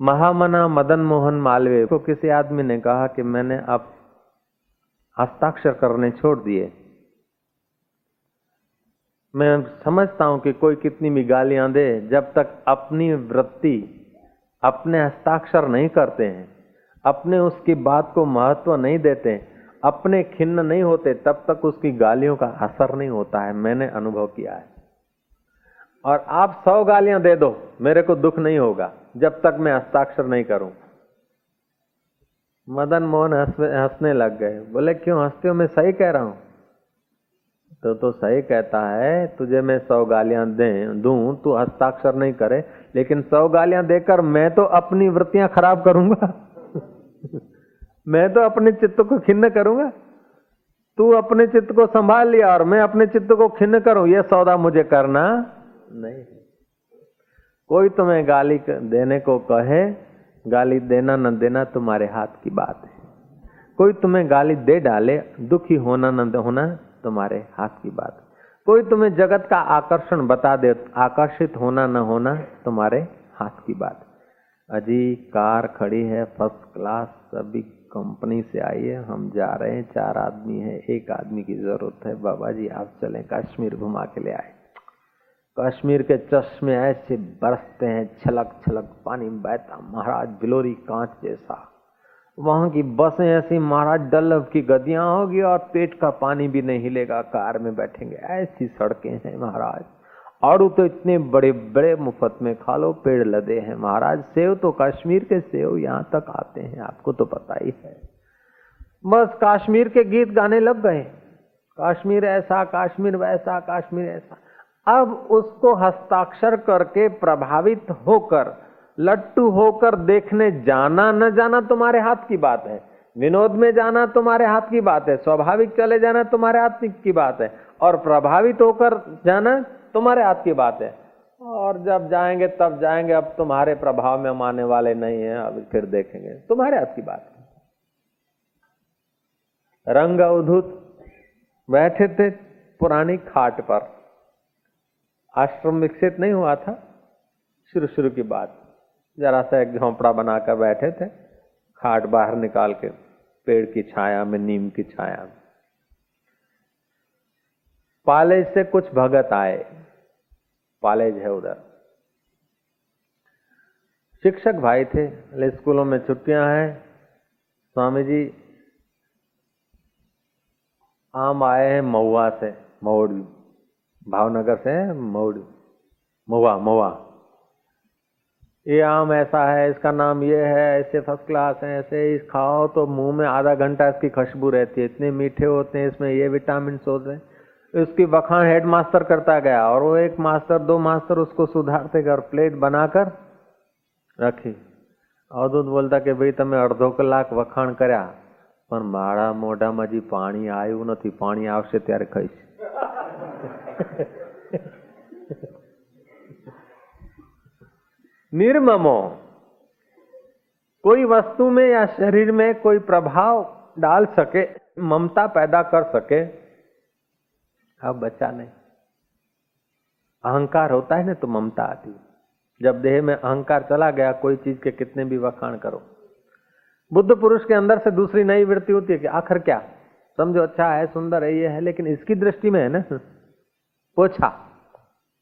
महामना मदन मोहन मालवीय को किसी आदमी ने कहा कि मैंने आप हस्ताक्षर करने छोड़ दिए। मैं समझता हूँ कि कोई कितनी भी गालियाँ दे, जब तक अपनी वृत्ति, अपने हस्ताक्षर नहीं करते हैं, अपने उसकी बात को महत्व नहीं देते, अपने खिन्न नहीं होते, तब तक उसकी गालियों का असर नहीं होता है। मैंने अनुभव किया है। और आप सौ गालियाँ दे दो, मेरे को दुख नहीं होगा, जब तक मैं हस्ताक्षर नहीं करूँ। मदन मोहन हंसने लग गए। बोले, क्यों हँसते हो मैं सही कह रहा हूँ? तो तो सही कहता है, तुझे मैं सौ गालियाँ दे, दूँ, तू हस्ताक्षर नहीं करे, लेकिन सौ गालियाँ देकर मैं तो अपनी वृत्तियाँ खराब करूँगा। मैं तो अपने चित्त को खिन्न करूँगा। तू अपने चित्त को संभाल लिया और मैं अपने चित्त को खिन्न करूँ। यह सौदा मुझे करना। नहीं है। कोई तुम्हें गाली देने को कहे, गाली देना न देना तुम्हारे हाथ की बात है। कोई तुम्हें गाली दे डाले, दुखी होना न होना तुम्हारे हाथ की बात है। कोई तुम्हें जगत का आकर्षण बता दे, आकर्षित होना न होना तुम्हारे हाथ की बात अजी, कार खड़ी है फ़र्स्ट क्लास सभी कंपनी से आई है, हम जा रहे हैं, चार आदमी है, एक आदमी की ज़रूरत है। बाबा जी, आप चलें, कश्मीर घुमा के ले आए। कश्मीर के चश्मे ऐसे बरसते हैं, छलक छलक पानी बहता, महाराज बिलोरी कांच जैसा। वहाँ की बसें ऐसी, महाराज डल्लभ की गदियाँ होगी और पेट का पानी भी नहीं हिलेगा, कार में बैठेंगे। ऐसी सड़कें हैं, महाराज। और तो इतने बड़े बड़े मुफ़्त में खा लो, पेड़ लदे हैं, महाराज। सेव तो कश्मीर के सेव यहाँ तक आते हैं, आपको तो पता ही है। बस कश्मीर के गीत गाने लग गए। कश्मीर ऐसा, कश्मीर वैसा, कश्मीर ऐसा। अब उसको हस्ताक्षर करके प्रभावित होकर, लट्टू होकर देखने, जाना न जाना तुम्हारे हाथ की बात है। विनोद में जाना तुम्हारे हाथ की बात है। स्वाभाविक चले जाना तुम्हारे हाथ की बात है। और प्रभावित होकर जाना तुम्हारे हाथ की बात है। और जब जाएँगे, तब जाएँगे। अब तुम्हारे प्रभाव में हम आने वाले नहीं है। अब फिर देखेंगे। तुम्हारे हाथ की बात है। रंग अवधुत बैठे थे पुरानी खाट पर। आश्रम विकसित नहीं हुआ था। शुरू शुरू की बात, जरा सा एक झोंपड़ा बनाकर बैठे थे, खाट बाहर निकाल के, पेड़ की छाया में, नीम की छाया में। पालेज से कुछ भगत आए। पालेज है उधर। शिक्षक भाई थे स्कूलों में छुट्टियाँ हैं। स्वामी जी आम आए हैं महुआ से मऊड़ी भावनगर से मऊड़ी महुआ महुआ ये आम ऐसा है इसका नाम ये है ऐसे फर्स्ट क्लास है ऐसे इस खाओ तो मुंह में आधा घंटा इसकी खुशबू रहती है इतने मीठे होते हैं इसमें ये विटामिन होते हैं उसकी बखान हेड मास्टर करता गया और वो एक मास्टर दो मास्टर उसको सुधारते कर प्लेट बनाकर रखी અવધૂત बोलता કે ભાઈ તમે અડધો કલાક વખાણ કર્યા પણ મારા મોઢામાં હજી પાણી આવ્યું નથી પાણી આવશે ત્યારે ખાઈશ निर्ममो। कोई वस्तु में या शरीर में कोई प्रभाव डाल सके, ममता पैदा कर सके, अब बचा नहीं। अहंकार होता है ना तो ममता आती जब देह में अहंकार चला गया, कोई चीज़ के कितने भी वखाण करो। बुद्ध पुरुष के अंदर से दूसरी नई वृत्ति होती है कि आखिर क्या? समझो अच्छा है, सुंदर है, ये है, लेकिन इसकी दृष्टि में है ना? पोछा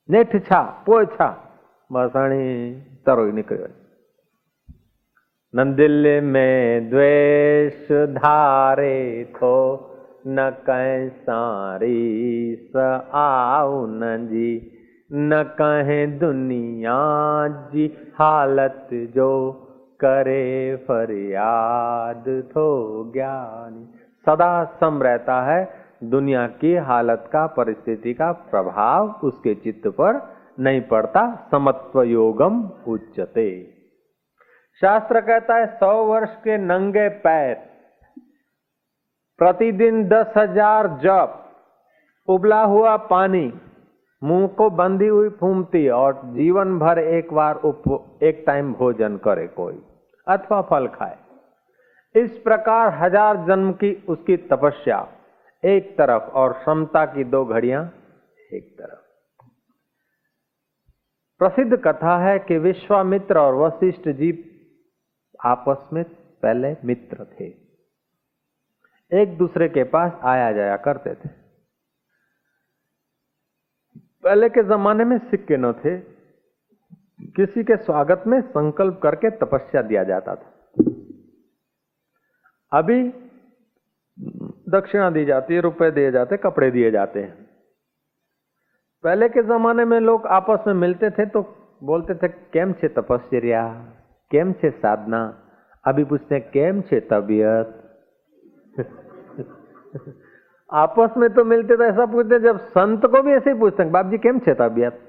नेठ छा पोछा बसाणी तरो निकलियो नंदिल में द्वेष धारे थो न कह सारी स आऊ न जी न कहे दुनिया जी हालत जो करे फरियाद थो ज्ञानी सदा सम रहता है दुनिया की हालत का, परिस्थिति का प्रभाव उसके चित्त पर नहीं पड़ता। समत्व योगम उच्चते शास्त्र कहता है, सौ वर्ष के नंगे पैर, प्रतिदिन दस हज़ार जप, उबला हुआ पानी, मुँह को बंधी हुई फूमती और जीवन भर एक बार उप, एक टाइम भोजन करे कोई, अथवा फल खाए। इस प्रकार हज़ार जन्म की उसकी तपस्या एक तरफ़ और क्षमता की दो घड़ियाँ एक तरफ़। प्रसिद्ध कथा है कि विश्वामित्र और वशिष्ठ जी आपस में पहले मित्र थे। एक दूसरे के पास आया जाया करते थे। पहले के जमाने में सिक्के न थे। किसी के स्वागत में संकल्प करके तपस्या दिया जाता था। अभी दक्षिणा दी जाती है, रुपए दिए जाते कपड़े दिए जाते हैं। पहले के जमाने में लोग आपस में मिलते थे तो बोलते थे केम छे तपस्या केम छे साधना, अभी पूछते हैं केम छे तबीयत? आपस में तो मिलते तो ऐसा पूछते जब संत को भी ऐसे ही पूछते हैं बाप जी केम छे तबियत?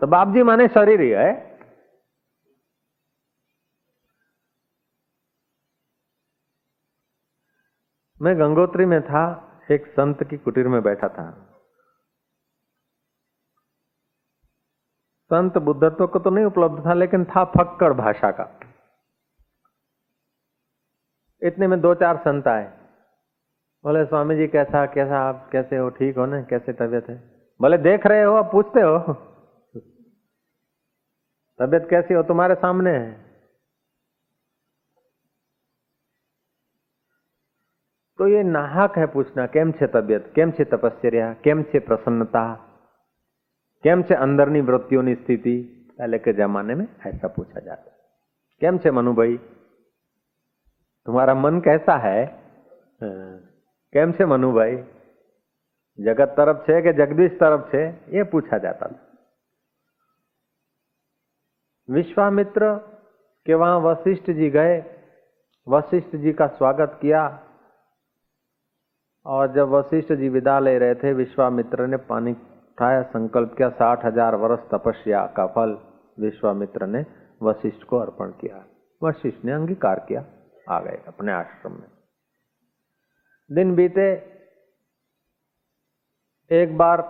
तो बाप जी माने शरीर ही है। मैं गंगोत्री में था, एक संत की कुटीर में बैठा था। संत बुद्धत्व को तो नहीं उपलब्ध था, लेकिन था फक्कड़ भाषा का। इतने में दो चार संत आए। बोले, स्वामी जी, कैसा कैसा, आप कैसे हो? ठीक हो ना? कैसे तबीयत है? बोले, देख रहे हो, आप पूछते हो। तबीयत कैसी हो? तुम्हारे सामने है। तो ये नाहक है पूछना કેમ છે તબિયત કેમ છે તપશ્ચર્યા કેમ છે પ્રસન્નતા કેમ છે અંદરની વૃત્તિઓની સ્થિતિ पहले के जमाने में ऐसा पूछा जाता કેમ છે मनु भाई तुम्हारा मन कैसा है કેમ છે मनु भाई जगत तरफ છે કે जगदीश तरफ છે ये पूछा जाता था विश्वामित्र के वहां वशिष्ठ जी गए वशिष्ठ जी का स्वागत किया और जब वशिष्ठ जी विदा ले रहे थे, विश्वामित्र ने पानी उठाया, संकल्प किया, साठ हज़ार वर्ष तपस्या का फल विश्वामित्र ने वशिष्ठ को अर्पण किया। वशिष्ठ ने अंगीकार किया, आ गए अपने आश्रम में। दिन बीते, एक बार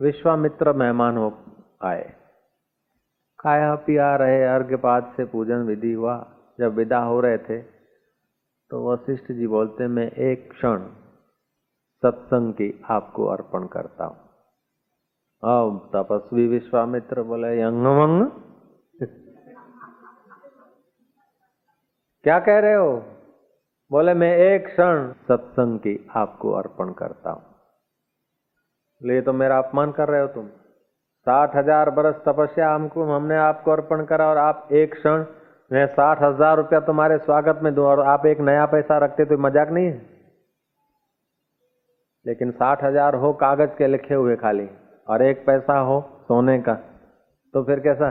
विश्वामित्र मेहमान हो आए। खाया पिया रहे अर्घ्यपात से पूजन विधि हुआ। जब विदा हो रहे थे तो वशिष्ठ जी बोलते, मैं एक क्षण सत्संग की आपको अर्पण करता हूँ। अब तपस्वी विश्वामित्र बोले यंग क्या कह रहे हो? बोले, मैं एक क्षण सत्संग की आपको अर्पण करता हूँ। ये तो मेरा अपमान कर रहे हो तुम। साठ हज़ार बरस तपस्या हमको, हमने आपको अर्पण करा और आप एक क्षण, मैं साठ हज़ार रुपया तुम्हारे स्वागत में दूँ और आप एक नया पैसा रखते तो मज़ाक नहीं है? लेकिन साठ हज़ार हो कागज़ के लिखे हुए खाली, और एक पैसा हो सोने का तो फिर कैसा?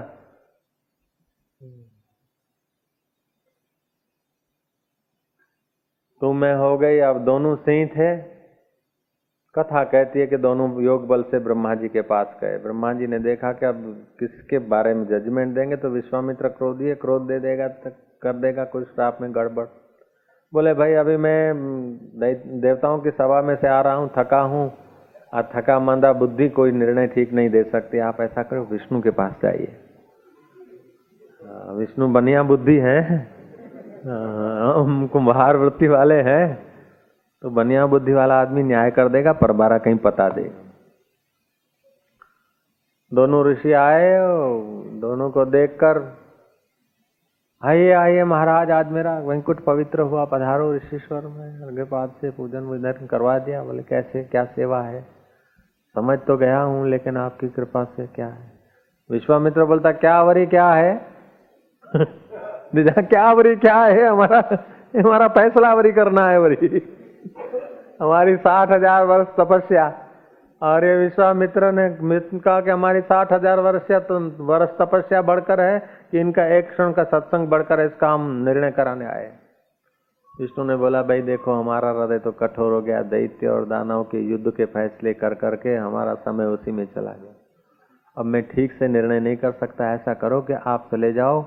तो मैं हो गई, अब दोनों सही थे कथा कहती है कि दोनों योग बल से ब्रह्मा जी के पास गए। ब्रह्मा जी ने देखा कि अब किसके बारे में जजमेंट देंगे तो विश्वामित्र क्रोधी है, क्रोध दे देगा तो कर देगा कुछ श्राप में गड़बड़। बोले, भाई, अभी मैं देवताओं की सभा में से आ रहा हूँ, थका हूँ, और थका मंदा बुद्धि कोई निर्णय ठीक नहीं दे सकती। आप ऐसा करो, विष्णु के पास जाइए। विष्णु बनिया बुद्धि है। हम कुम्हार वृत्ति वाले हैं तो बनिया बुद्धि वाला आदमी न्याय कर देगा, पर बारा कहीं पता देगा दोनों ऋषि आए, दोनों को देखकर आइए आइए महाराज, आज मेरा वैंकुट पवित्र हुआ, पधारो ऋषिश्वर में अर्घ्य पाद से पूजन वूजन करवा दिया, बोले, कैसे, क्या सेवा है? समझ तो गया हूँ, लेकिन आपकी कृपा से क्या है? विश्वामित्र बोलता, क्या वरी क्या है? क्या वरी क्या है? हमारा हमारा फैसला वरी करना है वरी हमारी साठ हज़ार वर्ष तपस्या। और ये विश्वामित्र ने कहा कि हमारी साठ हज़ार वर्ष तो वर्ष तपस्या बढ़कर है कि इनका एक क्षण का सत्संग बढ़कर इसका हम निर्णय कराने आए। विष्णु ने बोला, भाई देखो, हमारा हृदय तो कठोर हो गया। दैत्य और दानव के युद्ध के फैसले कर करके हमारा समय उसी में चला गया। अब मैं ठीक से निर्णय नहीं कर सकता। ऐसा करो कि आप चले जाओ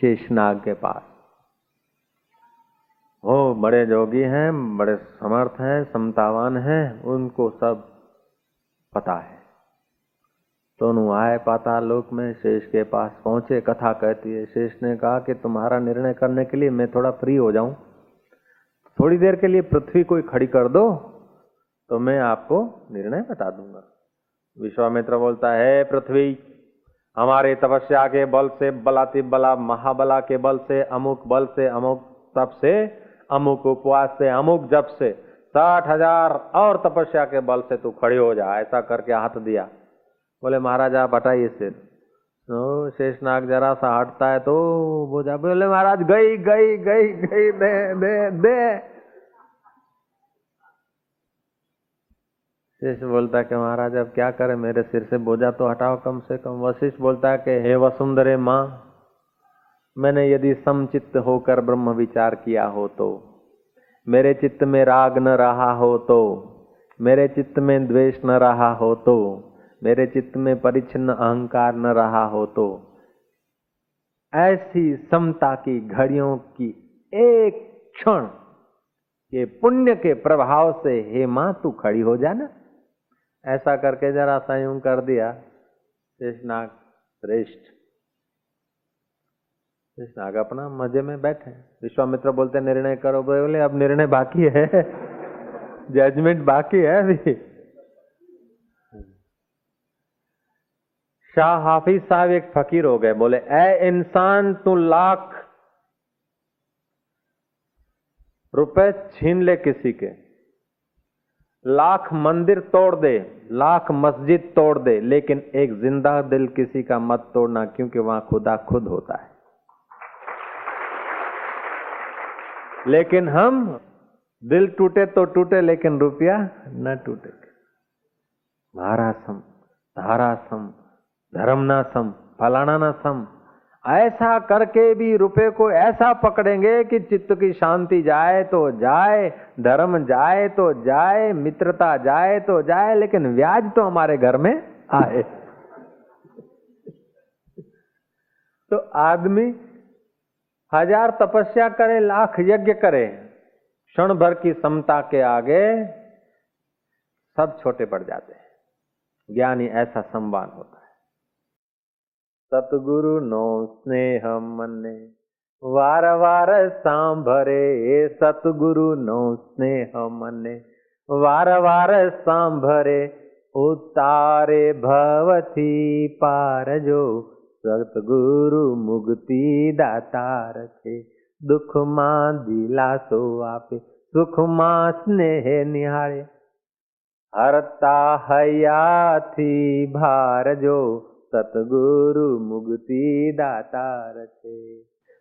शेषनाग के पास। वो बड़े जोगी हैं, बड़े समर्थ हैं समतावान हैं, उनको सब पता है। दोनों आए पाताल लोक में शेष के पास पहुँचे, कथा कहती है, शेष ने कहा कि तुम्हारा निर्णय करने के लिए मैं थोड़ा फ्री हो जाऊँ। थोड़ी देर के लिए पृथ्वी कोई खड़ी कर दो तो मैं आपको निर्णय बता दूँगा। विश्वामित्र बोलता है पृथ्वी, हमारे तपस्या के बल से, बलाति बला, महाबला के बल से, अमुक बल से अमुक, तप से अमुक, उपवास से अमुक, जप से, साठ हज़ार और तपस्या के बल से तू खड़ी हो जा, ऐसा करके हाथ दिया। बोले, महाराज, आप हटाइए सिर तो शेषनाग जरा सा हटता है तो बोझा बोले, महाराज, गई गई गई गई दे दे दे शेष बोलता है कि, महाराज, अब क्या करें? मेरे सिर से बोझा तो हटाओ कम से कम। वशिष्ठ बोलता है कि, हे वसुंधरे माँ, मैंने यदि समचित्त होकर ब्रह्म विचार किया हो तो मेरे चित्त में राग न रहा हो तो मेरे चित्त में द्वेष न रहा हो तो मेरे चित्त में परिच्छिन्न अहंकार न रहा हो तो ऐसी समता की घड़ियों की एक क्षण के पुण्य के प्रभाव से हे माँ, तू खड़ी हो जाना। ऐसा करके जरा संयम कर दिया। शेषनाग श्रेष्ठ। शेषनाग अपना मज़े में बैठे। विश्वामित्र बोलते, निर्णय करो। बोले, अब निर्णय बाकी है। जजमेंट बाकी है अभी। शाह हाफिज साहब एक फकीर हो गए, बोले ए इंसान, तू लाख रुपए छीन ले किसी के। लाख मंदिर तोड़ दे, लाख मस्जिद तोड़ दे, लेकिन एक ज़िंदा दिल किसी का मत तोड़ना, क्योंकि वहाँ खुदा खुद होता है। लेकिन हम, दिल टूटे तो टूटे, लेकिन रुपया न टूटे। महाराज सम, धारा सम धर्म ना सम फलाना ना सम। ऐसा करके भी रुपए को ऐसा पकड़ेंगे कि चित्त की शांति जाए तो जाए, धर्म जाए तो जाए, मित्रता जाए तो जाए, लेकिन व्याज तो हमारे घर में आए। तो आदमी हज़ार तपस्या करे, लाख यज्ञ करे, क्षण भर की समता के आगे सब छोटे पड़ जाते हैं। ज्ञानी ऐसा संवान होता है। सतगुरु नो स्नेह मने वार वार सांभरे, ए सतगुरु नो स्नेह मने वार वार सांभरे, उतारे भवती पार जो सतगुरु मुक्ति दातार थे दुख माँ दिलासो आपे, सुख माँ स्नेह निहारे। हरता हया थी भार जो सतगुरु मुक्ति दाता थे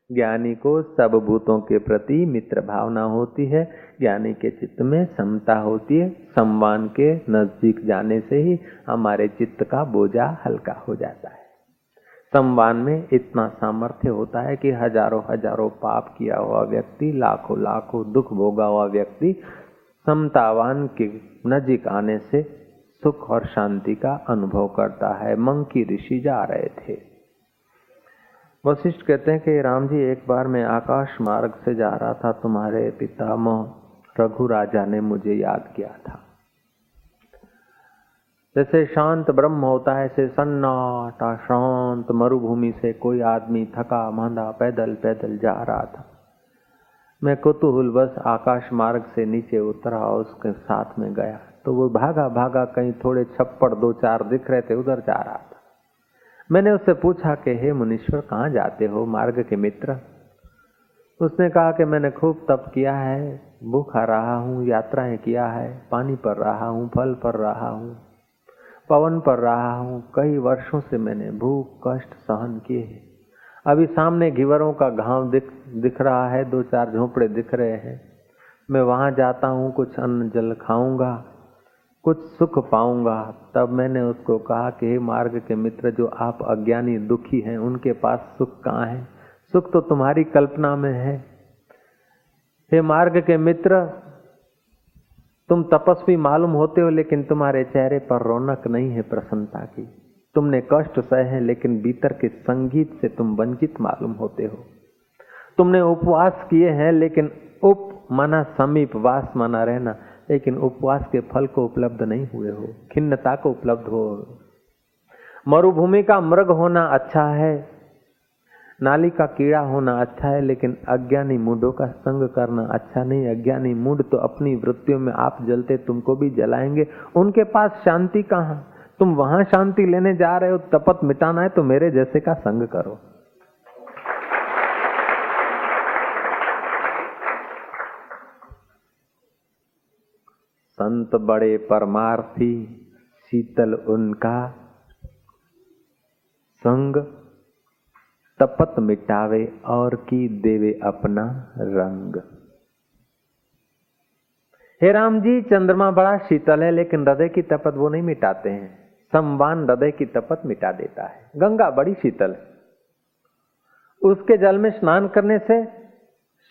ज्ञानी को सब भूतों के प्रति मित्र भावना होती है, ज्ञानी के चित्त में समता होती है सम्मान के नज़दीक जाने से ही हमारे चित्त का बोझा हल्का हो जाता है। संवान में इतना सामर्थ्य होता है कि हज़ारों हज़ारों पाप किया हुआ व्यक्ति, लाखों लाखों दुख भोगा हुआ व्यक्ति समतावान के नजीक आने से सुख और शांति का अनुभव करता है। मंकी ऋषि जा रहे थे। वशिष्ठ कहते हैं कि, राम जी, एक बार मैं आकाश मार्ग से जा रहा था। तुम्हारे पितामह रघु राजा ने मुझे याद किया था। जैसे शांत ब्रह्म होता है, ऐसे सन्नाटा शांत मरुभूमि से कोई आदमी थका, मांदा, पैदल पैदल जा रहा था। मैं कुतूहल बस आकाश मार्ग से नीचे उतरा उसके साथ में गया। तो वो भागा भागा कहीं थोड़े छप्पड़ दो चार दिख रहे थे, उधर जा रहा था। मैंने उससे पूछा कि, हे मुनीश्वर, कहाँ जाते हो? मार्ग के मित्र? उसने कहा कि, मैंने खूब तप किया है, भूखा रहा हूँ, यात्राएँ किया है, पानी पर रहा हूँ, फल पर रहा हूँ, पवन पर रहा हूँ, कई वर्षों से मैंने भूख, कष्ट सहन किए हैं। अभी सामने घिवरों का घाव दिख दिख रहा है, दो चार झोंपड़े दिख रहे हैं। मैं वहाँ जाता हूँ, कुछ अन्न जल खाऊँगा कुछ सुख पाऊँगा। तब मैंने उसको कहा कि हे मार्ग के मित्र, जो आप अज्ञानी, दुखी हैं, उनके पास सुख कहाँ है? सुख तो तुम्हारी कल्पना में है। हे मार्ग के मित्र, तुम तपस्वी मालूम होते हो, लेकिन तुम्हारे चेहरे पर रौनक नहीं है प्रसन्नता की। तुमने कष्ट सहे हैं, लेकिन भीतर के संगीत से तुम वंचित मालूम होते हो। तुमने उपवास किए हैं, लेकिन उप माना, समीप वास माना रहना। लेकिन उपवास के फल को उपलब्ध नहीं हुए हो, खिन्नता को उपलब्ध हो। मरुभूमि का मृग होना अच्छा है, नाली का कीड़ा होना अच्छा है, लेकिन अज्ञानी मूडों का संग करना अच्छा नहीं। अज्ञानी मूड तो अपनी वृत्तियों में आप जलते, तुमको भी जलाएँगे। उनके पास शांति कहाँ? तुम वहाँ शांति लेने जा रहे हो, तपत मिटाना है तो मेरे जैसे का संग करो। संत बड़े परमार्थी, शीतल उनका संग तपत मिटावे और की देवे अपना रंग। हे राम जी, चंद्रमा बड़ा शीतल है, लेकिन हृदय की तपत वो नहीं मिटाते हैं। संवान हृदय की तपत मिटा देता है। गंगा बड़ी शीतल है। उसके जल में स्नान करने से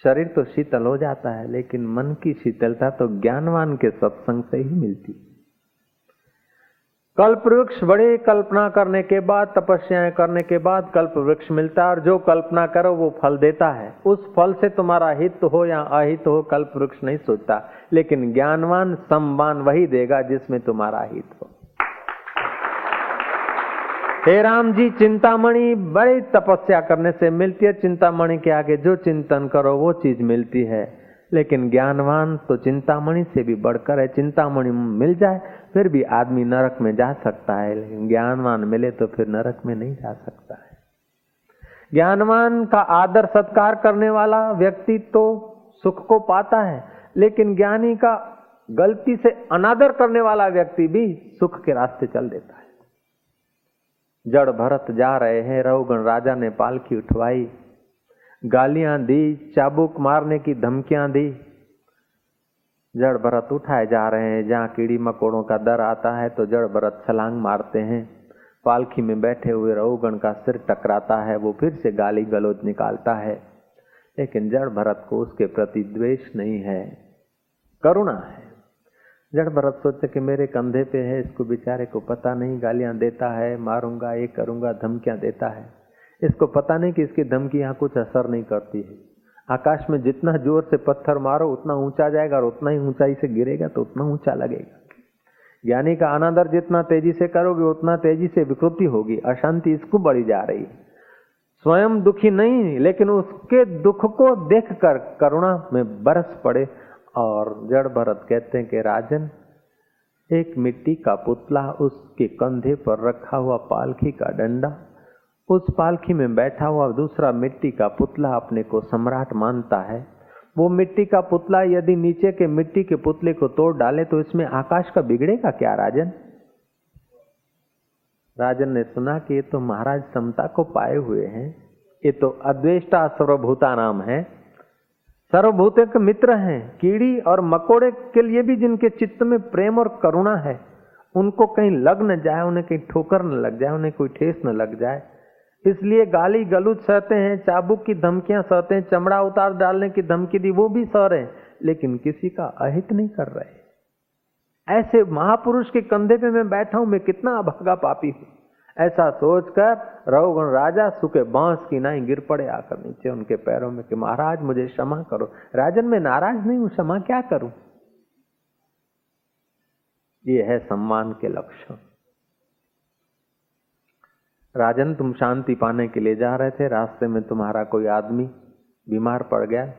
शरीर तो शीतल हो जाता है, लेकिन मन की शीतलता तो ज्ञानवान के सत्संग से ही मिलती। कल्प वृक्ष बड़ी कल्पना करने के बाद, तपस्याएँ करने के बाद कल्प वृक्ष मिलता है, और जो कल्पना करो वो फल देता है। उस फल से तुम्हारा हित हो या अहित हो, कल्प वृक्ष नहीं सोचता, लेकिन ज्ञानवान सम्मान वही देगा जिसमें तुम्हारा हित हो। हे राम जी चिंतामणि, बड़ी तपस्या करने से मिलती है। चिंतामणि के आगे जो चिंतन करो, वो चीज़ मिलती है। लेकिन ज्ञानवान तो चिंतामणि से भी बढ़कर है। चिंतामणि मिल जाए, फिर भी आदमी नरक में जा सकता है। लेकिन ज्ञानवान मिले तो फिर नरक में नहीं जा सकता है। ज्ञानवान का आदर सत्कार करने वाला व्यक्ति तो सुख को पाता है, लेकिन ज्ञानी का गलती से अनादर करने वाला व्यक्ति भी सुख के रास्ते चल देता है। जड़ भरत जा रहे हैं, रघुगण राजा ने पालकी उठवाई। गालियाँ दी, चाबुक मारने की धमकियाँ दी। जड़ भरत उठाए जा रहे हैं, जहाँ कीड़ी मकोड़ों का दर आता है तो जड़ भरत छलांग मारते हैं। पालकी में बैठे हुए रहुगण का सिर टकराता है, वो फिर से गाली गलोच निकालता है। लेकिन जड़ भरत को उसके प्रति द्वेष नहीं है। करुणा है। जड़ भरत सोचे कि मेरे कंधे पे है, इसको बेचारे को पता नहीं, गालियाँ देता है, मारूँगा, ये करूँगा, धमकियाँ देता है। इसको पता नहीं कि इसकी धमकी यहाँ कुछ असर नहीं करती है। आकाश में जितना ज़ोर से पत्थर मारो, उतना ऊँचा जाएगा और उतना ही ऊंचाई से गिरेगा तो उतना ऊँचा लगेगा। ज्ञानी का अनादर जितना तेज़ी से करोगे, उतना तेज़ी से विकृति होगी, अशांति इसको बढ़ी जा रही है। स्वयं दुखी नहीं, लेकिन उसके दुख को देखकर करुणा में बरस पड़े और जड़ भरत कहते हैं कि, राजन, एक मिट्टी का पुतला उसके कंधे पर रखा हुआ पालखी का डंडा, उस पालखी में बैठा हुआ दूसरा मिट्टी का पुतला अपने को सम्राट मानता है। वो मिट्टी का पुतला यदि नीचे के मिट्टी के पुतले को तोड़ डाले तो इसमें आकाश का बिगड़ेगा क्या, राजन? राजन ने सुना कि ये तो महाराज समता को पाए हुए हैं। ये तो अद्वेष्टा सर्वभूता नाम है। सर्वभूत के मित्र हैं, कीड़ी और मकोड़े के लिए भी जिनके चित्त में प्रेम और करुणा है, उनको कहीं लग न जाए, उन्हें कहीं ठोकर न लग जाए, उन्हें कोई ठेस न लग जाए। इसलिए गाली गलूच सहते हैं, चाबुक की धमकियाँ सहते हैं, चमड़ा उतार डालने की धमकी दी, वो भी सह रहे लेकिन किसी का अहित नहीं कर रहे। ऐसे महापुरुष के कंधे पे मैं बैठा हूँ, मैं कितना अभागा पापी हूँ। ऐसा सोचकर रघुगण राजा सुखे बाँस की नाई गिर पड़े आकर नीचे उनके पैरों में कि महाराज मुझे क्षमा करो। राजन, मैं नाराज़ नहीं हूँ, क्षमा क्या करूँ? ये है सम्मान के लक्षण। राजन, तुम शांति पाने के लिए जा रहे थे। रास्ते में तुम्हारा कोई आदमी बीमार पड़ गया।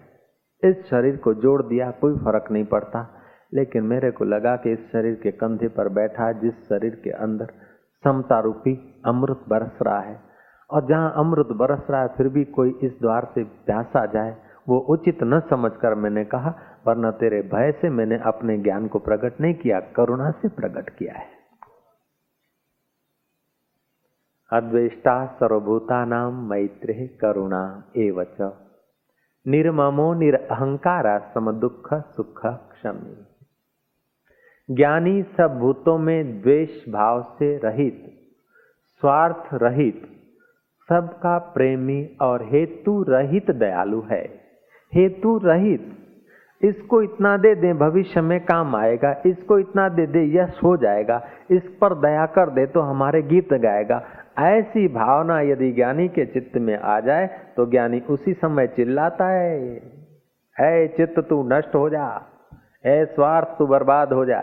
इस शरीर को जोड़ दिया, कोई फ़र्क नहीं पड़ता। लेकिन मेरे को लगा कि इस शरीर के कंधे पर बैठा, जिस शरीर के अंदर समता रूपी अमृत बरस रहा है। और जहाँ अमृत बरस रहा है, फिर भी कोई इस द्वार से प्यासा जाए, वो उचित न समझकर मैंने कहा, वरना तेरे भय से मैंने अपने ज्ञान को प्रकट नहीं किया, करुणा से प्रकट किया है। अद्वेष्टा सर्वभूता नाम मैत्रे करुणा एवच निर्ममो निरअहंकारा सम दुख सुख क्षमी ज्ञानी सब भूतों में द्वेष भाव से रहित, स्वार्थ रहित, सबका प्रेमी और हेतु रहित दयालु है। हेतु रहित, इसको इतना दे दे भविष्य में काम आएगा, इसको इतना दे दे यश हो जाएगा, इस पर दया कर दे तो हमारे गीत गाएगा। ऐसी भावना यदि ज्ञानी के चित्त में आ जाए तो ज्ञानी उसी समय चिल्लाता है। चित्त तू नष्ट हो जा। ए स्वार्थ तू बर्बाद हो जा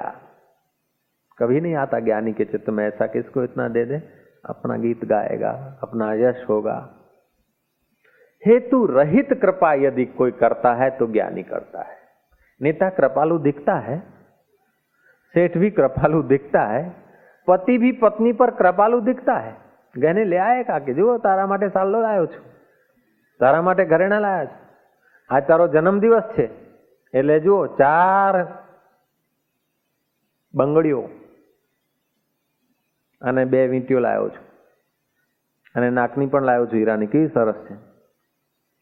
कभी नहीं आता ज्ञानी के चित्त में ऐसा किसको इतना दे दे अपना गीत गाएगा अपना यश होगा हेतु रहित कृपा यदि कोई करता है तो ज्ञानी करता है नेता कृपालु दिखता है सेठ भी कृपालु दिखता है પતિ ભી પત્ની પર કૃપાલુ દિખતા હૈ ગહેને લે આયે કા કે જો તારા માટે સાલો લાયો છું તારા માટે ઘરેણા લાયા છું આજ તારો જન્મદિવસ છે એટલે જુઓ, ચાર બંગડીઓ અને બે વીંટીઓ લાવ્યો છું. અને નાકની પણ લાવ્યો છું હીરાની. કેવી સરસ છે.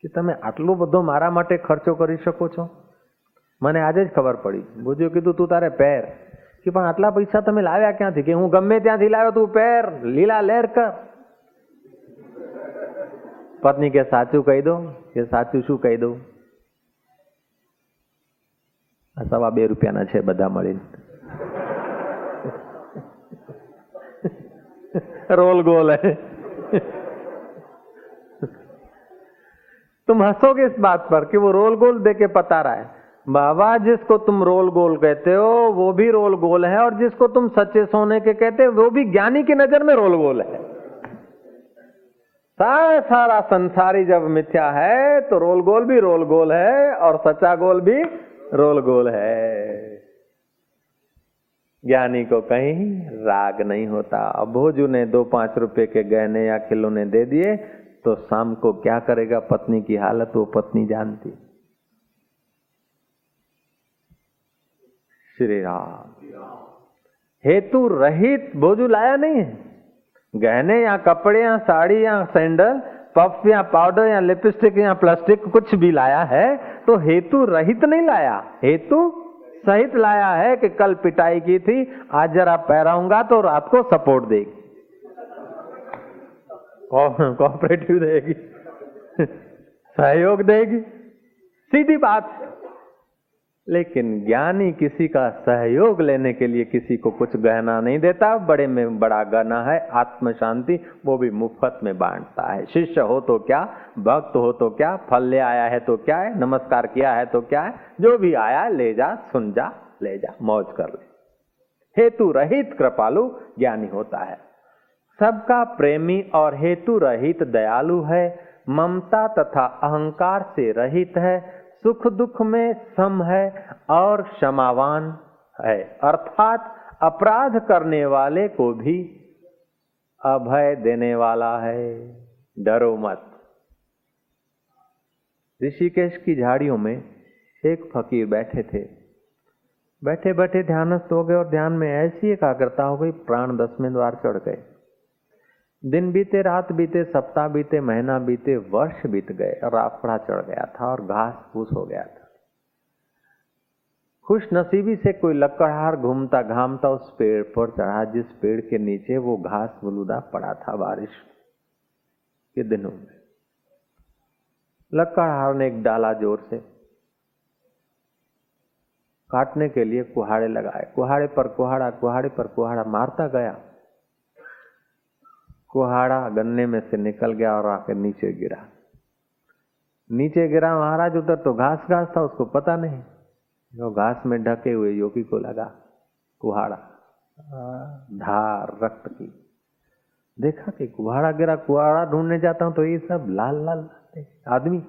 કે તમે આટલો બધો મારા માટે ખર્ચો કરી શકો છો? મને આજે જ ખબર પડી. બુજ્યું કીધું, તું તારે પહેર. કે પણ આટલા પૈસા તમે લાવ્યા ક્યાંથી? કે હું ગમે ત્યાંથી લાવ્યો, તું પહેર. લીલા લેર કર. પત્ની કે, સાચું કહી દો કે, સાચું શું કહી દઉં? આ સવા બે રૂપિયાના છે બધા મળીને रोल गोल है तुम हंसोगे इस बात पर कि वो रोल गोल दे के पता रहा है बाबा जिसको तुम रोल गोल कहते हो वो भी रोल गोल है और जिसको तुम सच्चे सोने के कहते हो वो भी ज्ञानी की नजर में रोल गोल है सारा सारा संसारी जब मिथ्या है तो रोल गोल भी रोल गोल है और सच्चा गोल भी रोल गोल है। ज्ञानी को कहीं राग नहीं होता। अब भोजू ने दो पाँच रुपए के गहने या खिलौने दे दिए तो शाम को क्या करेगा? पत्नी की हालत वो पत्नी जानती। श्री राम। हेतु रहित भोजू लाया नहीं। है गहने या कपड़े या साड़ी या सैंडल, पफ या पाउडर या लिपस्टिक या प्लास्टिक कुछ भी लाया है तो हेतु रहित नहीं लाया। हेतु सहित लाया है कि कल पिटाई की थी, आज जरा पैराऊँगा तो रात को सपोर्ट देगी। कॉपरेटिव देगी। सहयोग देगी। सीधी बात। लेकिन ज्ञानी किसी का सहयोग लेने के लिए किसी को कुछ गहना नहीं देता। बड़े में बड़ा गहना है आत्म शांति वो भी मुफ़्त में बांटता है। शिष्य हो तो क्या? भक्त हो तो क्या? फल ले आया है तो क्या है? नमस्कार किया है तो क्या है? जो भी आया, ले जा, सुन जा, ले जा, मौज कर ले। हेतु रहित कृपालु ज्ञानी होता है। सबका प्रेमी और हेतु रहित दयालु है। ममता तथा अहंकार से रहित है। सुख दुख में सम है और क्षमावान है। अर्थात अपराध करने वाले को भी अभय देने वाला है। डरो मत। ऋषिकेश की झाड़ियों में एक फकीर बैठे थे। बैठे बैठे ध्यानस्थ हो गए और ध्यान में ऐसी एकाग्रता हो गई, प्राण दसवें द्वार चढ़ गए। दिन बीते, रात बीते, सप्ताह बीते, महीना बीते, वर्ष बीत गए। और राफड़ा चढ़ गया था और घास फूस हो गया था। खुश नसीबी से कोई लकड़हार घूमता घामता उस पेड़ पर चढ़ा, जिस पेड़ के नीचे वो घास बलूदा पड़ा था बारिश के दिनों में। लकड़हार ने एक डाला ज़ोर से काटने के लिए कुहाड़े लगाए। कुहाड़े पर कुहाड़ा, कुहाड़े पर कुहाड़ा मारता गया। कुहाड़ा गन्ने में से निकल गया और आकर नीचे गिरा। नीचे गिरा, महाराज, उधर तो घास घास था, उसको पता नहीं। जो घास में ढके हुए योगी को लगा कुहाड़ा, धार, रक्त की। देखा कि कुहाड़ा गिरा, कुहाड़ा ढूँढने जाता हूँ तो ये सब लाल लाल आदमी,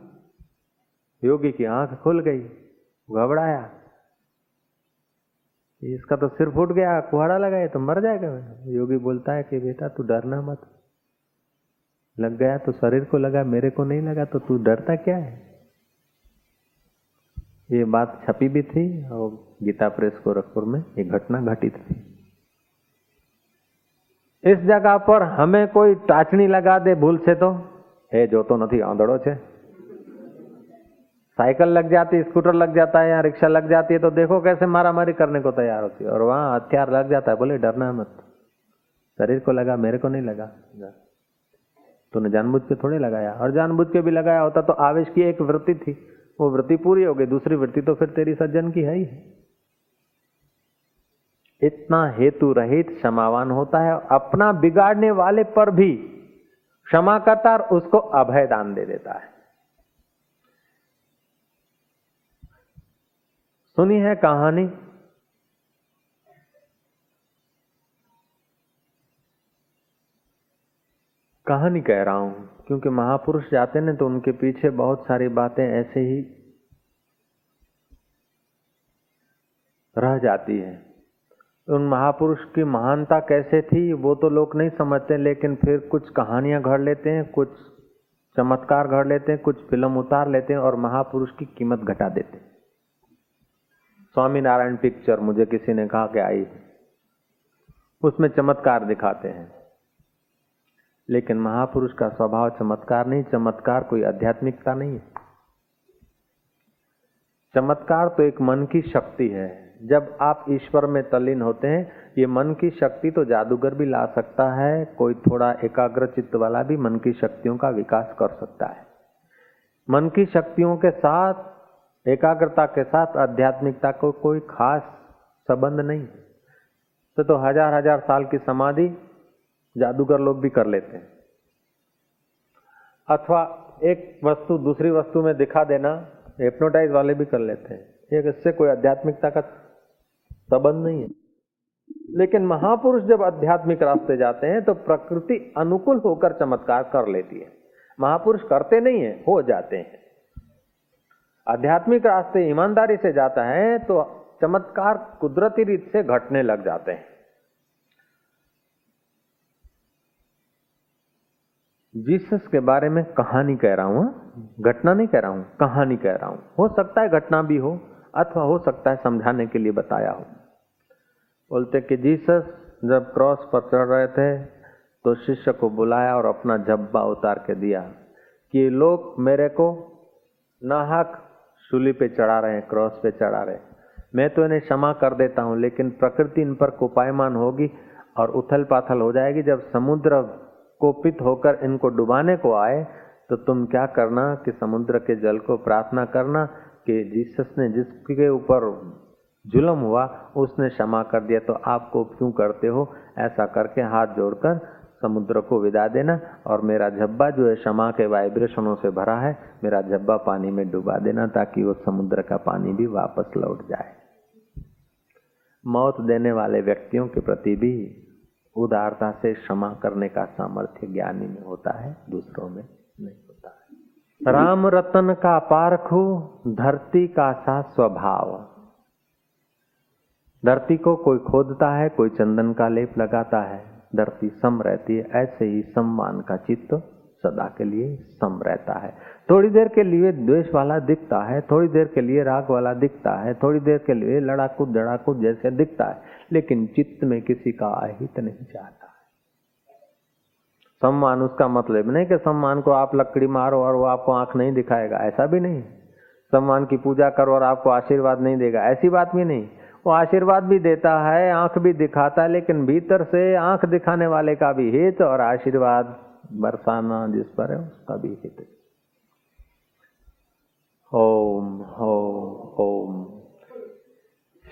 योगी की आँख खुल गई, घबराया। इसका तो सिर फूट गया, कुहाड़ा लगाए तो मर जाएगा। योगी बोलता है कि बेटा, तू डरना मत। लग गया तो शरीर को लगा, मेरे को नहीं लगा तो तू डरता क्या है? ये बात छपी भी थी और गीता प्रेस गोरखपुर में ये घटना घटित थी। इस जगह पर हमें कोई टाचनी लगा दे, भूल से तो। है, जो तो नहीं आंधड़ो छे। साइकिल लग जाती, स्कूटर लग जाता है या रिक्शा लग जाती है तो देखो कैसे मारा मारी करने को तैयार होती है। और वहाँ हथियार लग जाता है, बोले डरना मत। शरीर को लगा, मेरे को नहीं लगा। तूने जानबूझ के थोड़े लगाया। और जानबूझ के भी लगाया होता तो आवेश की एक वृत्ति थी। वो वृत्ति पूरी हो गई, दूसरी वृत्ति तो फिर तेरी सज्जन की है ही। इतना हेतु रहित क्षमावान होता है, अपना बिगाड़ने वाले पर भी क्षमा करता और उसको अभय दान दे देता है। सुनी है कहानी? कहानी कह रहा हूँ, क्योंकि महापुरुष जाते ना तो उनके पीछे बहुत सारी बातें ऐसे ही रह जाती है। उन महापुरुष की महानता कैसे थी, वो तो लोग नहीं समझते, लेकिन फिर कुछ कहानियाँ घड़ लेते हैं, कुछ चमत्कार घड़ लेते हैं, कुछ फ़िल्म उतार लेते हैं और महापुरुष की कीमत घटा देते स्वामी नारायण पिक्चर मुझे किसी ने कहा कि आई उसमें चमत्कार दिखाते हैं। लेकिन महापुरुष का स्वभाव चमत्कार नहीं, चमत्कार कोई आध्यात्मिकता नहीं है। चमत्कार तो एक मन की शक्ति है। जब आप ईश्वर में तल्लीन होते हैं, ये मन की शक्ति तो जादूगर भी ला सकता है, कोई थोड़ा एकाग्र चित्त वाला भी मन की शक्तियों का विकास कर सकता है। मन की शक्तियों के साथ, एकाग्रता के साथ आध्यात्मिकता को कोई खास संबंध नहीं तो तो हज़ार हज़ार साल की समाधि जादूगर लोग भी कर लेते हैं। अथवा एक वस्तु दूसरी वस्तु में दिखा देना हिप्नोटाइज वाले भी कर लेते हैं। एक इससे कोई आध्यात्मिकता का संबंध नहीं है। लेकिन महापुरुष जब आध्यात्मिक रास्ते जाते हैं तो प्रकृति अनुकूल होकर चमत्कार कर लेती है। महापुरुष करते नहीं है, हो जाते हैं। आध्यात्मिक रास्ते ईमानदारी से जाता है तो चमत्कार कुदरती रीत से घटने लग जाते हैं। जीसस के बारे में कहानी कह रहा हूँ हाँ? घटना नहीं कह रहा हूँ, कहानी कह रहा हूँ। हो सकता है घटना भी हो, अथवा हो सकता है समझाने के लिए बताया हो। बोलते कि जीसस जब क्रॉस पर चढ़ रहे थे तो शिष्य को बुलाया और अपना झब्बा उतार के दिया कि, लोग मेरे को नाहक सूली पे चढ़ा रहे हैं, क्रॉस पे चढ़ा रहे मैं तो इन्हें क्षमा कर देता हूँ, लेकिन प्रकृति इन पर कुपायमान होगी और उथल पाथल हो जाएगी जब समुद्र कोपित होकर इनको डुबाने को आए तो तुम क्या करना कि समुद्र के जल को प्रार्थना करना कि जीसस ने जिसके ऊपर जुलम हुआ, उसने क्षमा कर दिया। तो आपको क्यों करते हो? ऐसा करके हाथ जोड़कर समुद्र को विदा देना। और मेरा झब्बा जो है, क्षमा के वाइब्रेशनों से भरा है, मेरा झब्बा पानी में डुबा देना ताकि वो समुद्र का पानी भी वापस लौट जाए। मौत देने वाले व्यक्तियों के प्रति भी उदारता से क्षमा करने का सामर्थ्य ज्ञानी में होता है, दूसरों में नहीं होता है। राम रतन का पारख, धरती का सा स्वभाव। धरती को कोई खोदता है, कोई चंदन का लेप लगाता है, धरती सम रहती है, ऐसे ही सम्मान का चित्त सदा के लिए सम रहता है। थोड़ी देर के लिए द्वेष वाला दिखता है, थोड़ी देर के लिए राग वाला दिखता है, थोड़ी देर के लिए लड़ाकू दड़ाकू जैसे दिखता है, लेकिन चित्त में किसी का अहित नहीं चाहता सम्मान उसका मतलब नहीं कि सम्मान को आप लकड़ी मारो और वो आपको आँख नहीं दिखाएगा, ऐसा भी नहीं। सम्मान की पूजा करो और आपको आशीर्वाद नहीं देगा, ऐसी बात भी नहीं। वो आशीर्वाद भी देता है, आँख भी दिखाता है, लेकिन भीतर से आँख दिखाने वाले का भी हित और आशीर्वाद बरसाना जिस पर है उसका भी हित ओम ओम ओम।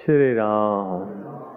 श्री राम।